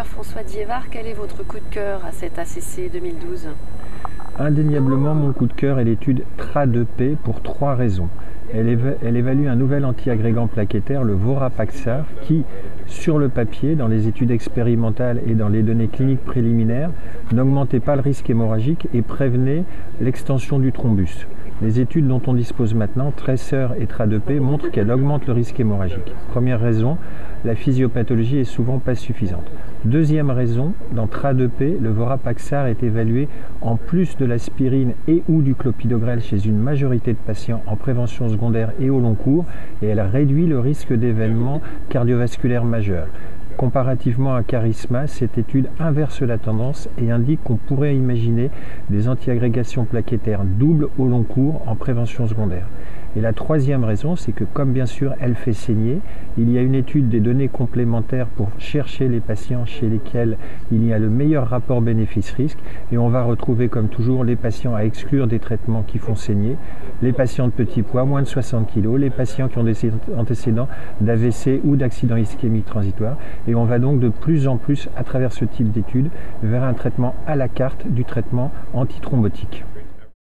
François Diévard, quel est votre coup de cœur à cette ACC 2012 Indéniablement, mon coup de cœur est l'étude TRA2P pour trois raisons. Elle, évalue un nouvel antiagrégant plaquettaire, le Vorapaxar, qui, sur le papier, dans les études expérimentales et dans les données cliniques préliminaires, n'augmentait pas le risque hémorragique et prévenait l'extension du thrombus. Les études dont on dispose maintenant, Tracer et TRA2P, montrent qu'elle augmente le risque hémorragique. Première raison, la physiopathologie est souvent pas suffisante. Deuxième raison, dans TRA2P, le Vorapaxar est évalué en plus de l'aspirine et ou du clopidogrel chez une majorité de patients en prévention secondaire et au long cours et elle réduit le risque d'événements cardiovasculaires majeurs. Comparativement à Charisma, cette étude inverse la tendance et indique qu'on pourrait imaginer des antiagrégations plaquettaires doubles au long cours en prévention secondaire. Et la troisième raison, c'est que comme bien sûr elle fait saigner, il y a une étude des données complémentaires pour chercher les patients chez lesquels il y a le meilleur rapport bénéfice-risque. Et on va retrouver comme toujours les patients à exclure des traitements qui font saigner, les patients de petit poids, moins de 60 kg, les patients qui ont des antécédents d'AVC ou d'accident ischémique transitoire et on va donc de plus en plus à travers ce type d'études vers un traitement à la carte du traitement antithrombotique.